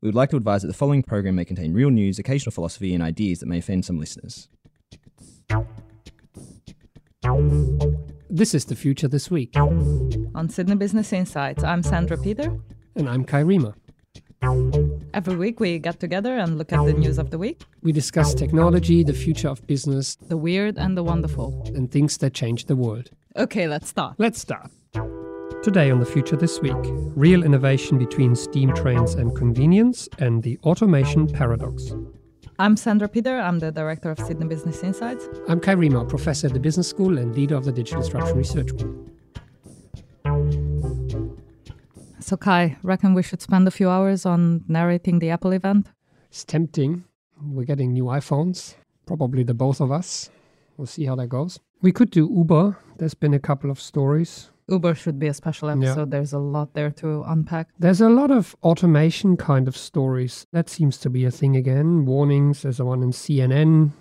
We would like to advise that the following program may contain real news, occasional philosophy, and ideas that may offend some listeners. This is the future this week. On Sydney Business Insights, I'm Sandra Peter. And I'm Kai Riemer. Every week we get together and look at the news of the week, We discuss technology, the future of business, the weird and the wonderful. and things that change the world. Okay, let's start. Let's start. Today on the future this week real innovation between steam trains and convenience, and the automation paradox. I'm Sandra Peter. I'm the director of Sydney Business Insights. I'm Kai Riemer, professor at the Business School and leader of the Digital Disruption Research Group. So, Kai, reckon we should spend a few hours on narrating the Apple event? It's tempting. We're getting new iPhones, probably the both of us. We'll see how that goes. We could do Uber. There's been a couple of stories. Uber should be a special episode. There's a lot there to unpack. There's a lot of automation kind of stories. That seems to be a thing again. Warnings, there's a one in CNN.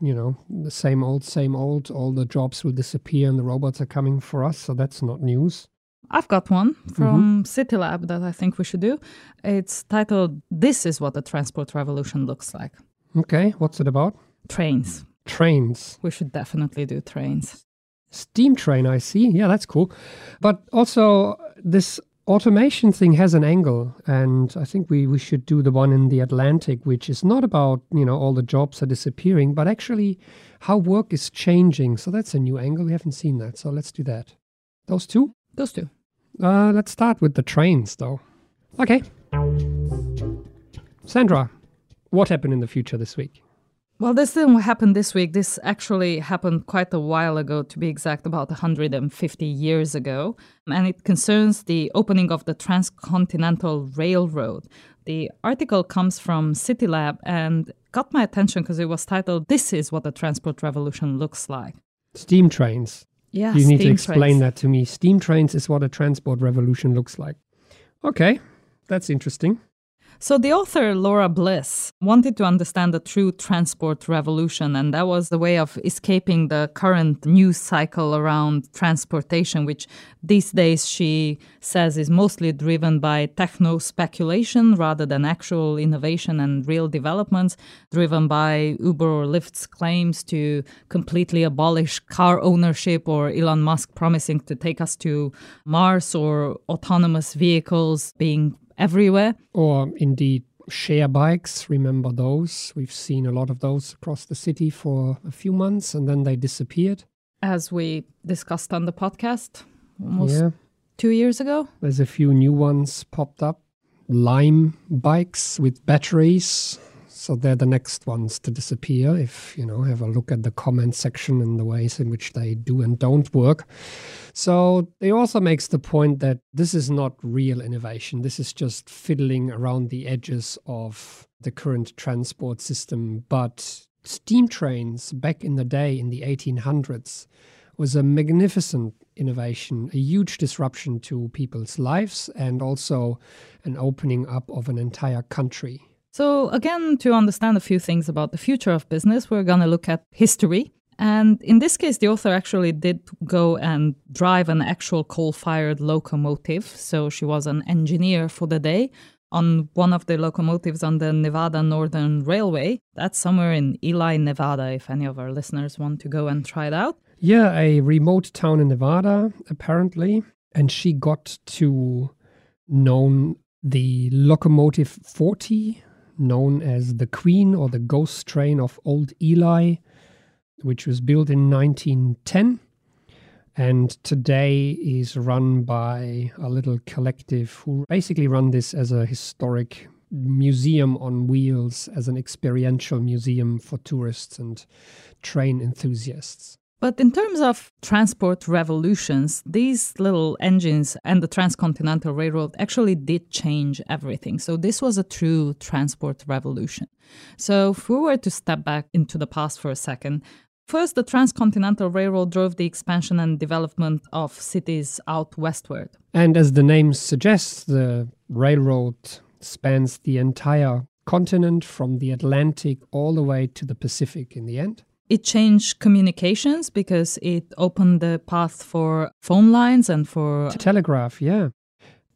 You know, the same old, same old. All the jobs will disappear and the robots are coming for us. So that's not news. I've got one from mm-hmm. CityLab that I think we should do. It's titled This is what the transport revolution looks like. Okay, what's it about? Trains. Trains. We should definitely do trains. Steam train, I see. Yeah, that's cool. But also, this automation thing has an angle. And I think we, we should do the one in the Atlantic, which is not about, you know, all the jobs are disappearing, but actually how work is changing. So that's a new angle. We haven't seen that. So let's do that. Those two? Those two. Uh, let's start with the trains, though. Okay. Sandra, what happened in the future this week? Well, this didn't happen this week. This actually happened quite a while ago, to be exact, about 150 years ago. And it concerns the opening of the Transcontinental Railroad. The article comes from CityLab and got my attention because it was titled, This is what the transport revolution looks like. Steam trains. Yeah, you need to explain trains. that to me. Steam trains is what a transport revolution looks like. Okay, that's interesting. So, the author, Laura Bliss, wanted to understand the true transport revolution, and that was the way of escaping the current news cycle around transportation, which these days she says is mostly driven by techno speculation rather than actual innovation and real developments, driven by Uber or Lyft's claims to completely abolish car ownership, or Elon Musk promising to take us to Mars, or autonomous vehicles being everywhere. Or indeed, share bikes. Remember those? We've seen a lot of those across the city for a few months and then they disappeared. as we discussed on the podcast almost Yeah, two years ago. there's a few new ones popped up. Lime bikes with batteries. So they're the next ones to disappear if, you know, have a look at the comment section and the ways in which they do and don't work. So they also makes the point that this is not real innovation. This is just fiddling around the edges of the current transport system. But steam trains back in the day in the 1800s was a magnificent innovation, a huge disruption to people's lives, and also an opening up of an entire country. So, again, to understand a few things about the future of business, we're going to look at history. And in this case, the author actually did go and drive an actual coal fired locomotive. So, she was an engineer for the day on one of the locomotives on the Nevada Northern Railway. That's somewhere in Ely, Nevada, if any of our listeners want to go and try it out. Yeah, a remote town in Nevada, apparently. And she got to known the locomotive 40, known as the Queen or the Ghost Train of Old Ely, which was built in 1910 and today is run by a little collective who basically run this as a historic museum on wheels, as an experiential museum for tourists and train enthusiasts. But in terms of transport revolutions, these little engines and the Transcontinental Railroad actually did change everything. So this was a true transport revolution. So if we were to step back into the past for a second, first the Transcontinental Railroad drove the expansion and development of cities out westward. And as the name suggests, the railroad spans the entire continent from the Atlantic all the way to the Pacific in the end. It changed communications because it opened the path for phone lines and for Telegraph, yeah.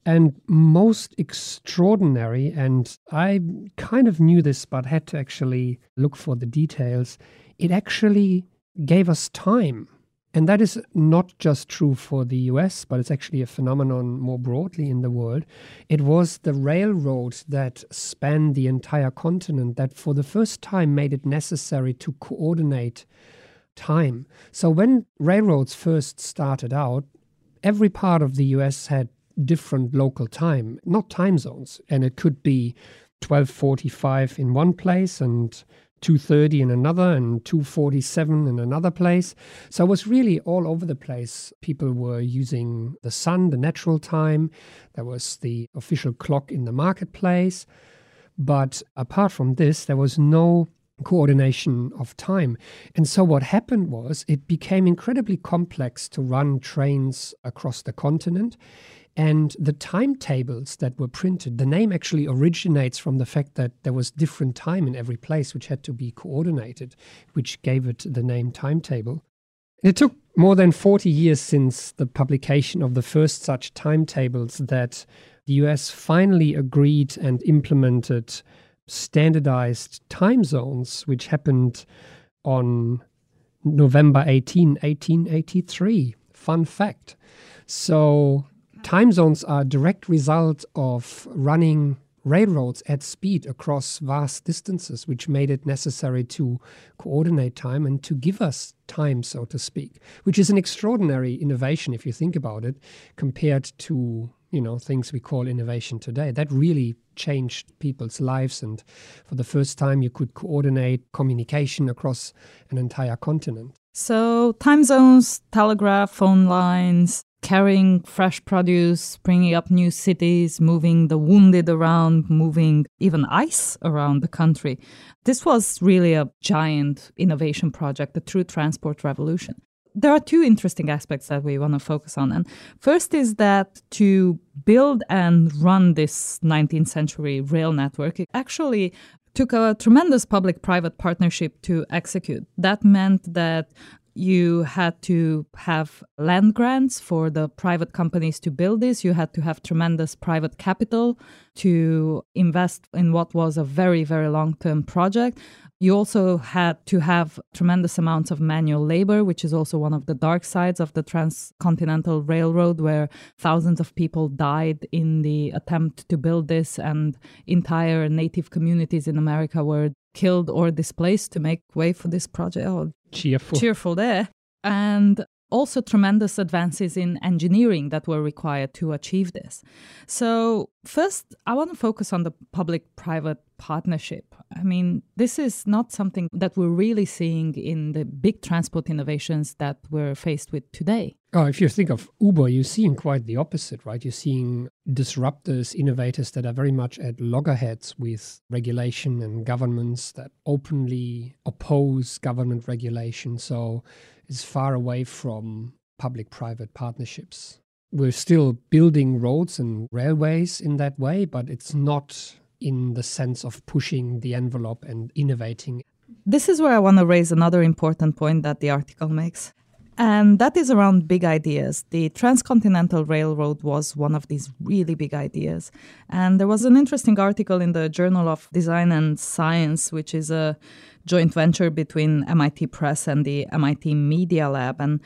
And most extraordinary, and I kind of knew this but had to actually look for the details, it actually gave us time. And that is not just true for the US, but it's actually a phenomenon more broadly in the world. It was the railroads that spanned the entire continent that, for the first time, made it necessary to coordinate time. So, when railroads first started out, every part of the US had different local time, not time zones. And it could be 1245 in one place and 230 in another and 247 in another place. So it was really all over the place. People were using the sun, the natural time. There was the official clock in the marketplace. But apart from this, there was no coordination of time. And so what happened was it became incredibly complex to run trains across the continent. And the timetables that were printed, the name actually originates from the fact that there was different time in every place, which had to be coordinated, which gave it the name timetable. It took more than 40 years since the publication of the first such timetables that the US finally agreed and implemented standardized time zones, which happened on November 18, 1883. Fun fact. So Time zones are a direct result of running railroads at speed across vast distances, which made it necessary to coordinate time and to give us time, so to speak, which is an extraordinary innovation if you think about it, compared to you know things we call innovation today. That really changed people's lives, and for the first time, you could coordinate communication across an entire continent. So, time zones, telegraph, phone lines, carrying fresh produce, bringing up new cities, moving the wounded around, moving even ice around the country. This was really a giant innovation project, a true transport revolution. There are two interesting aspects that we want to focus on. And first is that to build and run this 19th century rail network, it actually took a tremendous public private partnership to execute. That meant that you had to have land grants for the private companies to build this. You had to have tremendous private capital to invest in what was a very, very long term project. You also had to have tremendous amounts of manual labor, which is also one of the dark sides of the transcontinental railroad, where thousands of people died in the attempt to build this, and entire native communities in America were killed or displaced to make way for this project. Oh, cheerful. Cheerful there. And also tremendous advances in engineering that were required to achieve this. So, first, I want to focus on the public private partnership. I mean, this is not something that we're really seeing in the big transport innovations that we're faced with today. Oh, if you think of Uber, you're seeing quite the opposite, right? You're seeing disruptors, innovators that are very much at loggerheads with regulation and governments that openly oppose government regulation. So it's far away from public private partnerships. We're still building roads and railways in that way, but it's not in the sense of pushing the envelope and innovating. This is where I want to raise another important point that the article makes. And that is around big ideas. The Transcontinental Railroad was one of these really big ideas. And there was an interesting article in the Journal of Design and Science, which is a joint venture between MIT Press and the MIT Media Lab. And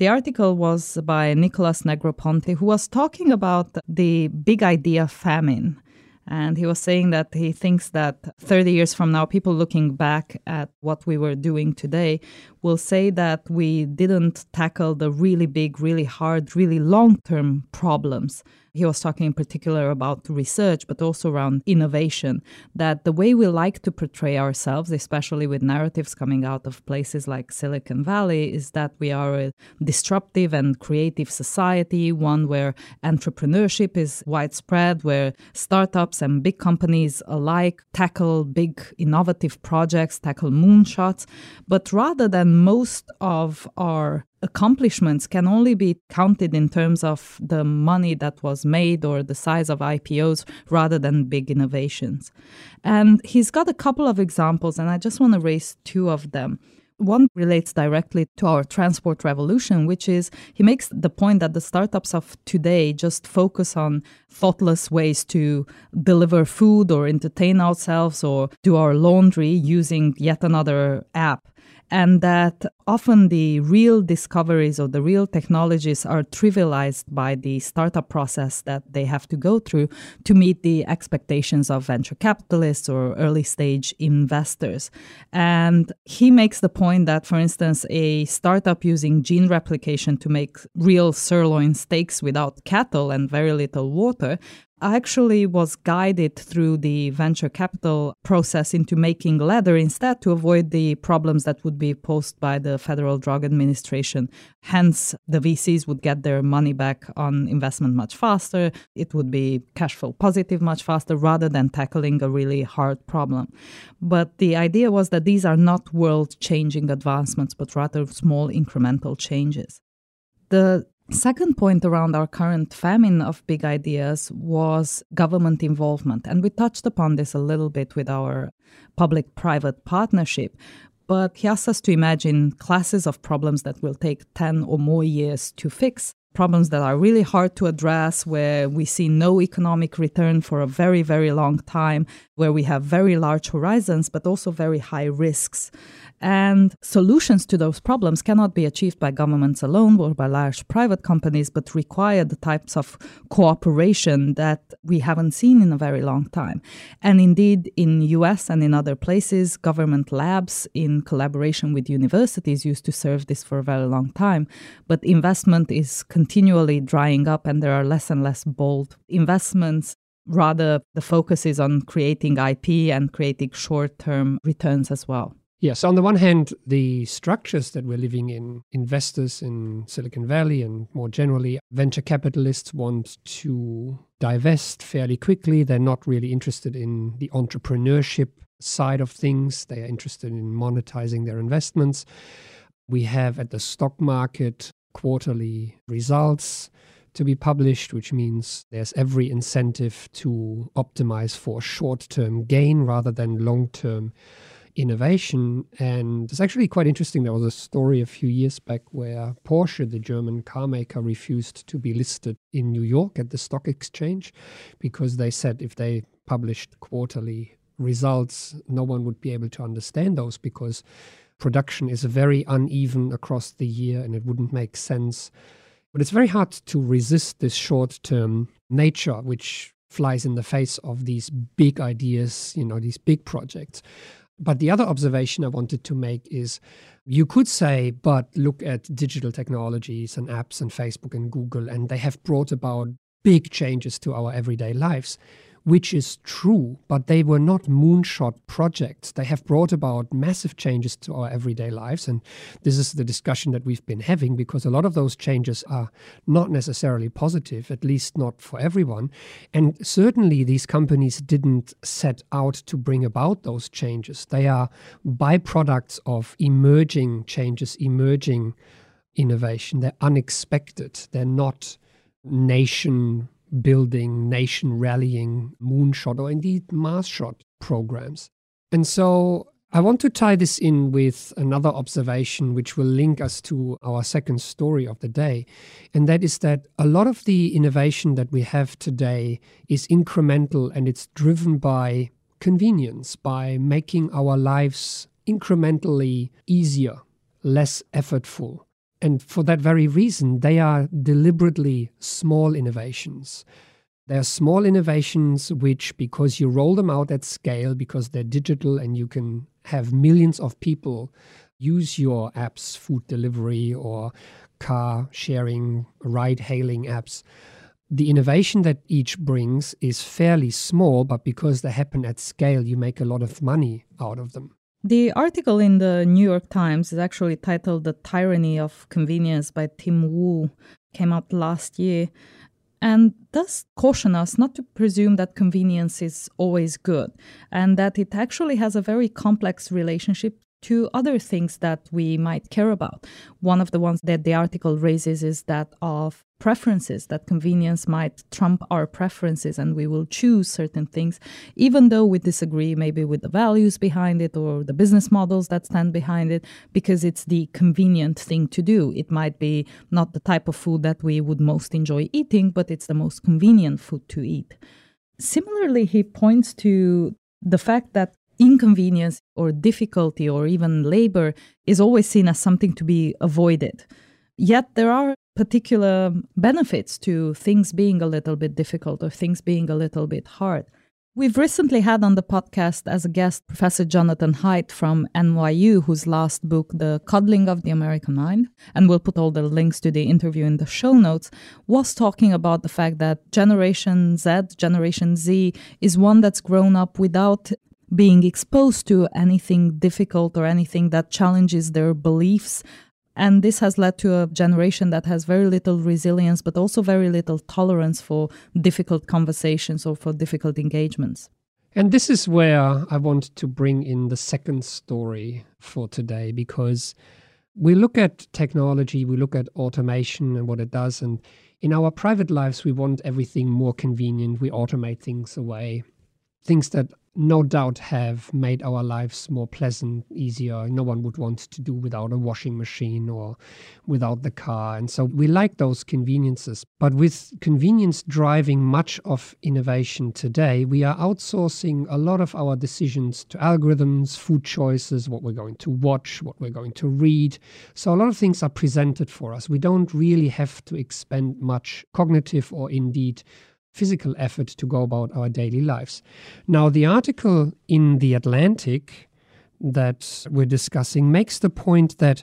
the article was by Nicholas Negroponte, who was talking about the big idea famine. And he was saying that he thinks that 30 years from now, people looking back at what we were doing today will say that we didn't tackle the really big, really hard, really long term problems he was talking in particular about research, but also around innovation. That the way we like to portray ourselves, especially with narratives coming out of places like Silicon Valley, is that we are a disruptive and creative society, one where entrepreneurship is widespread, where startups and big companies alike tackle big innovative projects, tackle moonshots. But rather than most of our accomplishments can only be counted in terms of the money that was made or the size of IPOs rather than big innovations. And he's got a couple of examples, and I just want to raise two of them. One relates directly to our transport revolution, which is he makes the point that the startups of today just focus on thoughtless ways to deliver food or entertain ourselves or do our laundry using yet another app and that often the real discoveries or the real technologies are trivialized by the startup process that they have to go through to meet the expectations of venture capitalists or early stage investors. And he makes the point that, for instance, a startup using gene replication to make real sirloin steaks without cattle and very little water actually was guided through the venture capital process into making leather instead to avoid the problems that would be posed by the Federal Drug Administration. Hence, the VCs would get their money back on investment much faster. It would be cash flow positive much faster rather than tackling a really hard problem. But the idea was that these are not world changing advancements, but rather small incremental changes. The Second point around our current famine of big ideas was government involvement. And we touched upon this a little bit with our public private partnership. But he asks us to imagine classes of problems that will take 10 or more years to fix problems that are really hard to address, where we see no economic return for a very, very long time, where we have very large horizons, but also very high risks. And solutions to those problems cannot be achieved by governments alone or by large private companies, but require the types of cooperation that we haven't seen in a very long time. And indeed, in US and in other places, government labs in collaboration with universities used to serve this for a very long time. But investment is continually drying up and there are less and less bold investments rather the focus is on creating IP and creating short-term returns as well. Yes, on the one hand, the structures that we're living in, investors in Silicon Valley and more generally, venture capitalists want to divest fairly quickly. They're not really interested in the entrepreneurship side of things, they are interested in monetizing their investments. We have at the stock market quarterly results to be published, which means there's every incentive to optimize for short term gain rather than long term innovation. And it's actually quite interesting. There was a story a few years back where Porsche, the German car maker, refused to be listed in New York at the stock exchange because they said if they published quarterly results, no one would be able to understand those because production is very uneven across the year and it wouldn't make sense. But it's very hard to resist this short term nature, which flies in the face of these big ideas, you know, these big projects. But the other observation I wanted to make is you could say, but look at digital technologies and apps and Facebook and Google, and they have brought about big changes to our everyday lives which is true, but they were not moonshot projects. They have brought about massive changes to our everyday lives. And this is the discussion that we've been having because a lot of those changes are not necessarily positive, at least not for everyone. And certainly these companies didn't set out to bring about those changes. They are byproducts of emerging changes, emerging innovation. They're unexpected, they're not nation building, nation rallying moonshot or indeed mass shot programs. And so I want to tie this in with another observation, which will link us to our second story of the day. And that is that a lot of the innovation that we have today is incremental and it's driven by convenience, by making our lives incrementally easier, less effortful. And for that very reason, they are deliberately small innovations. They are small innovations which, because you roll them out at scale, because they're digital and you can have millions of people use your apps, food delivery or car sharing, ride hailing apps, the innovation that each brings is fairly small, but because they happen at scale, you make a lot of money out of them. The article in the New York Times is actually titled The Tyranny of Convenience by Tim Wu, came out last year, and does caution us not to presume that convenience is always good and that it actually has a very complex relationship to other things that we might care about. One of the ones that the article raises is that of preferences, that convenience might trump our preferences and we will choose certain things, even though we disagree maybe with the values behind it or the business models that stand behind it, because it's the convenient thing to do. It might be not the type of food that we would most enjoy eating, but it's the most convenient food to eat. Similarly, he points to the fact that inconvenience or difficulty or even labor is always seen as something to be avoided. Yet there are particular benefits to things being a little bit difficult or things being a little bit hard. We've recently had on the podcast as a guest Professor Jonathan Haidt from NYU, whose last book, The Coddling of the American Mind, and we'll put all the links to the interview in the show notes, was talking about the fact that Generation Z, Generation Z, is one that's grown up without being exposed to anything difficult or anything that challenges their beliefs. And this has led to a generation that has very little resilience, but also very little tolerance for difficult conversations or for difficult engagements. And this is where I want to bring in the second story for today because we look at technology, we look at automation and what it does. And in our private lives, we want everything more convenient. We automate things away, things that no doubt have made our lives more pleasant, easier. No one would want to do without a washing machine or without the car. And so we like those conveniences. But with convenience driving much of innovation today, we are outsourcing a lot of our decisions to algorithms, food choices, what we're going to watch, what we're going to read. So a lot of things are presented for us. We don't really have to expend much cognitive or indeed physical effort to go about our daily lives. Now, the article in The Atlantic that we're discussing makes the point that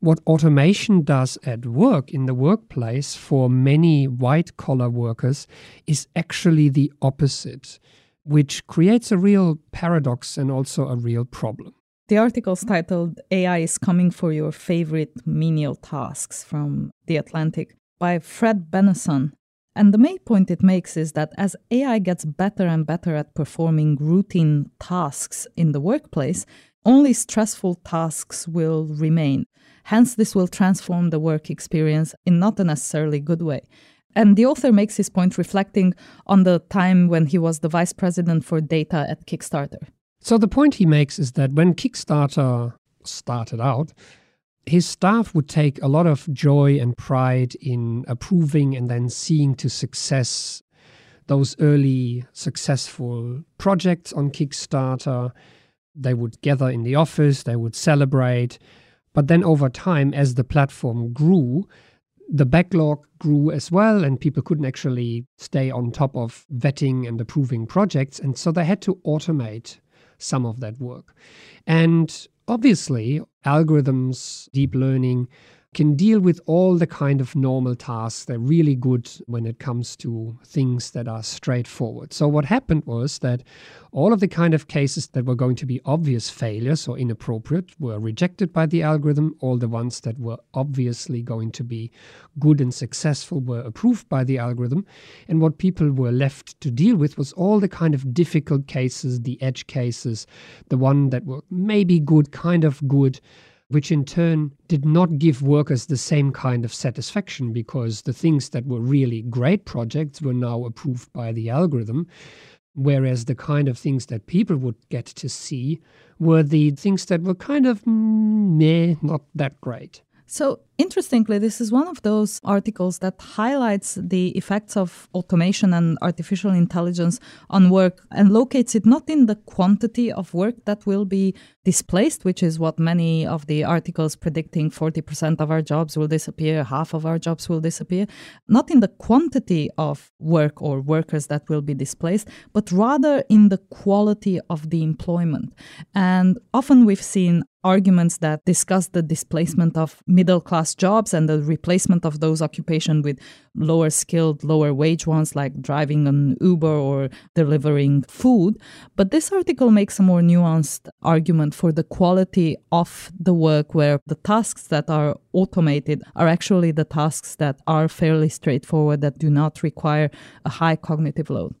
what automation does at work in the workplace for many white collar workers is actually the opposite, which creates a real paradox and also a real problem. The article is titled AI is Coming for Your Favorite Menial Tasks from The Atlantic by Fred Benenson. And the main point it makes is that as AI gets better and better at performing routine tasks in the workplace, only stressful tasks will remain. Hence, this will transform the work experience in not a necessarily good way. And the author makes his point reflecting on the time when he was the vice president for data at Kickstarter. So, the point he makes is that when Kickstarter started out, his staff would take a lot of joy and pride in approving and then seeing to success those early successful projects on Kickstarter. They would gather in the office, they would celebrate. But then over time, as the platform grew, the backlog grew as well, and people couldn't actually stay on top of vetting and approving projects. And so they had to automate some of that work. And obviously, algorithms, deep learning can deal with all the kind of normal tasks. They're really good when it comes to things that are straightforward. So, what happened was that all of the kind of cases that were going to be obvious failures or inappropriate were rejected by the algorithm. All the ones that were obviously going to be good and successful were approved by the algorithm. And what people were left to deal with was all the kind of difficult cases, the edge cases, the one that were maybe good, kind of good which in turn did not give workers the same kind of satisfaction because the things that were really great projects were now approved by the algorithm. Whereas the kind of things that people would get to see were the things that were kind of mm, meh, not that great. So, interestingly, this is one of those articles that highlights the effects of automation and artificial intelligence on work and locates it not in the quantity of work that will be displaced, which is what many of the articles predicting 40% of our jobs will disappear, half of our jobs will disappear, not in the quantity of work or workers that will be displaced, but rather in the quality of the employment. And often we've seen arguments that discuss the displacement of middle class jobs and the replacement of those occupations with lower skilled, lower wage ones like driving an Uber or delivering food. But this article makes a more nuanced argument for the quality of the work where the tasks that are automated are actually the tasks that are fairly straightforward, that do not require a high cognitive load.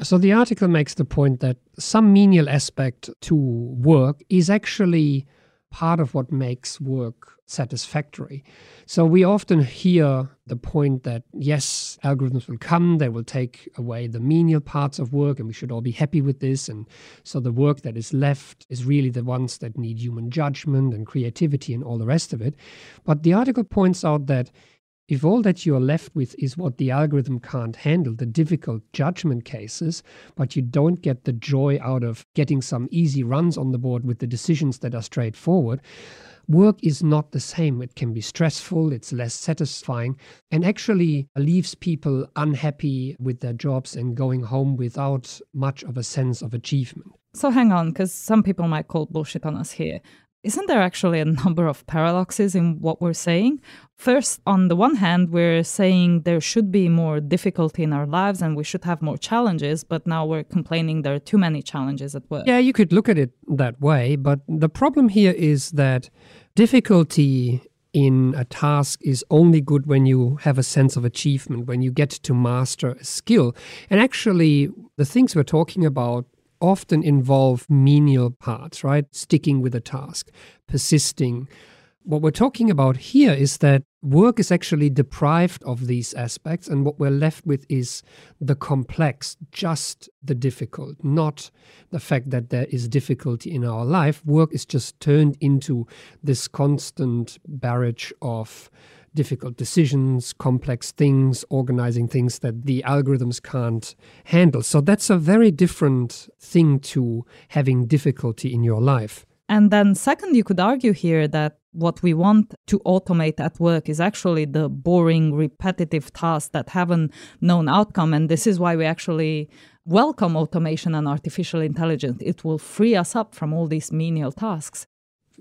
So the article makes the point that some menial aspect to work is actually part of what makes work satisfactory. So we often hear the point that yes, algorithms will come, they will take away the menial parts of work, and we should all be happy with this. And so the work that is left is really the ones that need human judgment and creativity and all the rest of it. But the article points out that if all that you're left with is what the algorithm can't handle, the difficult judgment cases, but you don't get the joy out of getting some easy runs on the board with the decisions that are straightforward, work is not the same. It can be stressful, it's less satisfying, and actually leaves people unhappy with their jobs and going home without much of a sense of achievement. So hang on, because some people might call bullshit on us here. Isn't there actually a number of paradoxes in what we're saying? First, on the one hand, we're saying there should be more difficulty in our lives and we should have more challenges, but now we're complaining there are too many challenges at work. Yeah, you could look at it that way, but the problem here is that difficulty in a task is only good when you have a sense of achievement, when you get to master a skill. And actually, the things we're talking about often involve menial parts, right? Sticking with a task, persisting. What we're talking about here is that work is actually deprived of these aspects, and what we're left with is the complex, just the difficult, not the fact that there is difficulty in our life. Work is just turned into this constant barrage of difficult decisions, complex things, organizing things that the algorithms can't handle. So that's a very different thing to having difficulty in your life. And then, second, you could argue here that what we want to automate at work is actually the boring, repetitive tasks that have a known outcome. And this is why we actually welcome automation and artificial intelligence. It will free us up from all these menial tasks.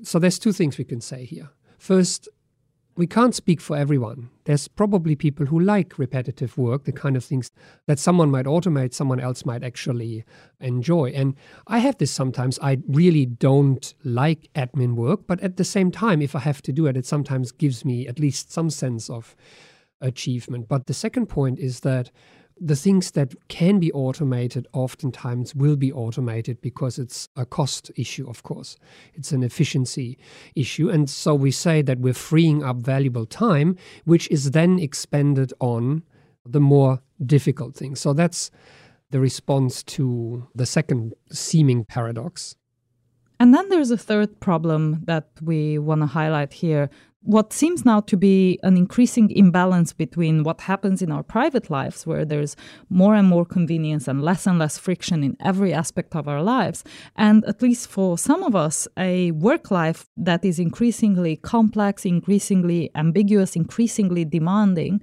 So, there's two things we can say here. First, we can't speak for everyone. There's probably people who like repetitive work, the kind of things that someone might automate, someone else might actually enjoy. And I have this sometimes. I really don't like admin work, but at the same time, if I have to do it, it sometimes gives me at least some sense of achievement. But the second point is that the things that can be automated oftentimes will be automated because it's a cost issue, of course. It's an efficiency issue. And so we say that we're freeing up valuable time, which is then expended on the more difficult things. So that's the response to the second seeming paradox. And then there's a third problem that we want to highlight here what seems now to be an increasing imbalance between what happens in our private lives, where there's more and more convenience and less and less friction in every aspect of our lives, and at least for some of us, a work life that is increasingly complex, increasingly ambiguous, increasingly demanding,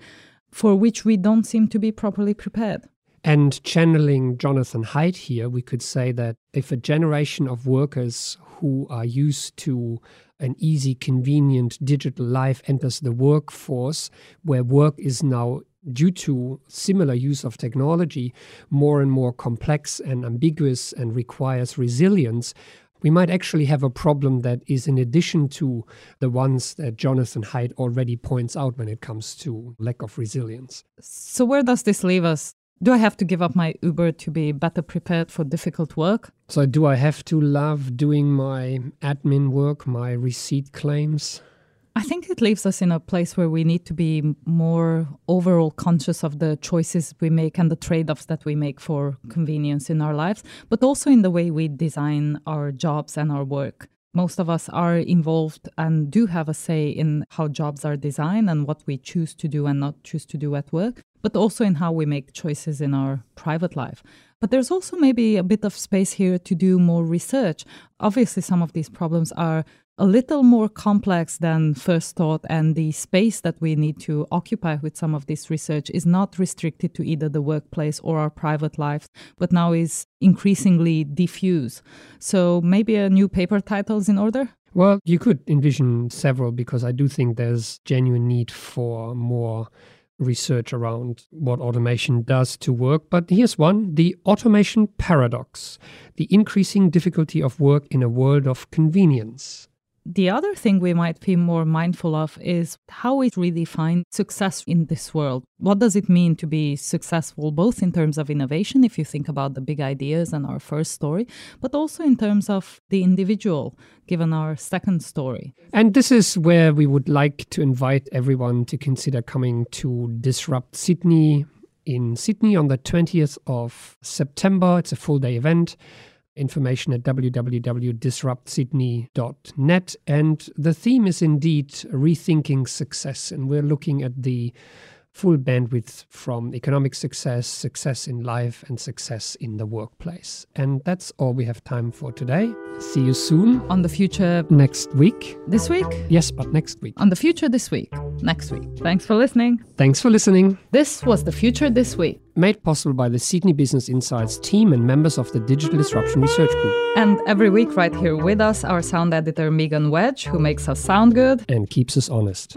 for which we don't seem to be properly prepared. And channeling Jonathan Haidt here, we could say that if a generation of workers who are used to an easy, convenient digital life enters the workforce, where work is now due to similar use of technology more and more complex and ambiguous and requires resilience we might actually have a problem that is in addition to the ones that Jonathan Haidt already points out when it comes to lack of resilience. So, where does this leave us? Do I have to give up my Uber to be better prepared for difficult work? So, do I have to love doing my admin work, my receipt claims? I think it leaves us in a place where we need to be more overall conscious of the choices we make and the trade offs that we make for convenience in our lives, but also in the way we design our jobs and our work. Most of us are involved and do have a say in how jobs are designed and what we choose to do and not choose to do at work but also in how we make choices in our private life. But there's also maybe a bit of space here to do more research. Obviously, some of these problems are a little more complex than first thought, and the space that we need to occupy with some of this research is not restricted to either the workplace or our private lives, but now is increasingly diffuse. So maybe a new paper title is in order? Well, you could envision several because I do think there's genuine need for more research around what automation does to work, but here's one the automation paradox, the increasing difficulty of work in a world of convenience. The other thing we might be more mindful of is how we really find success in this world. What does it mean to be successful, both in terms of innovation, if you think about the big ideas and our first story, but also in terms of the individual, given our second story? And this is where we would like to invite everyone to consider coming to Disrupt Sydney in Sydney on the 20th of September. It's a full day event information at www.disruptsydney.net. And the theme is indeed rethinking success. And we're looking at the full bandwidth from economic success, success in life, and success in the workplace. And that's all we have time for today. See you soon. On the future next week. This week? Yes, but next week. On the future this week. Next week. Thanks for listening. Thanks for listening. This was The Future This Week. Made possible by the Sydney Business Insights team and members of the Digital Disruption Research Group. And every week, right here with us, our sound editor Megan Wedge, who makes us sound good and keeps us honest.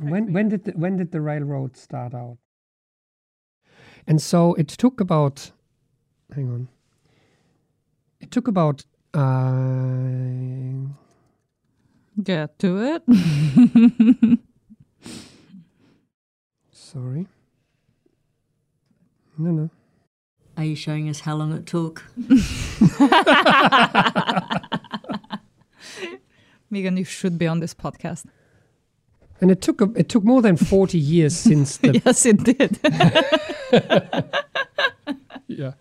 When when did the, when did the railroad start out? And so it took about, hang on. It took about. Uh, Get to it. sorry. No, no. Are you showing us how long it took? Megan, you should be on this podcast. And it took a, it took more than forty years since the yes, it did. yeah.